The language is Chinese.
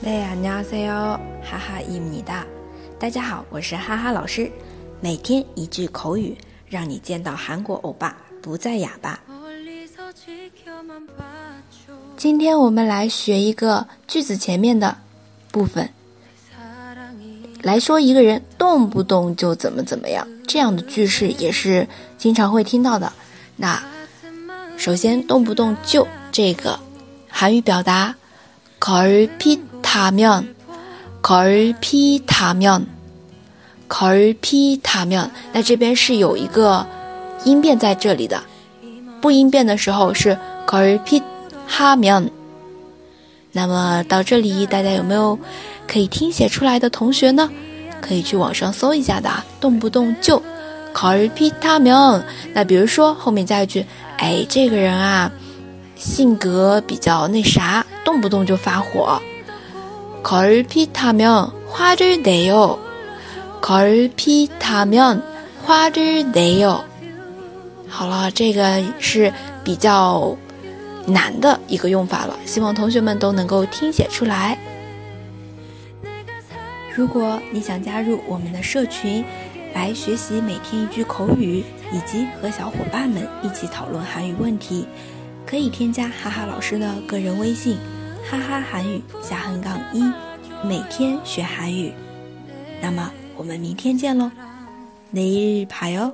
네 안녕하세요. 하하입니다. 大家好，我是哈哈老师。每天一句口语，让你见到韩国欧巴不再哑巴。今天我们来学一个句子前面的部分，来说一个人动不动就怎么怎么样，这样的句式也是经常会听到的。那首先，动不动就这个韩语表达，걸핏 하면걸핏하면걸핏하 면， 那这边是有一个音变在这里的，不音变的时候是걸핏하 면。 那么到这里，大家有没有可以听写出来的同学呢？可以去网上搜一下的，动不动就걸핏하 면。 那比如说后面加一句，哎，这个人啊，性格比较那啥，动不动就发火。 걸핏하면화를내 요， 걸핏하면화를내 요。 好了，这个是比较难的一个用法了，希望同学们都能够听写出来。如果你想加入我们的社群，来学习每天一句口语，以及和小伙伴们一起讨论韩语问题，可以添加哈哈老师的个人微信。 哈哈，韩语下横杠一，每天学韩语。那么我们明天见喽，每日排哟。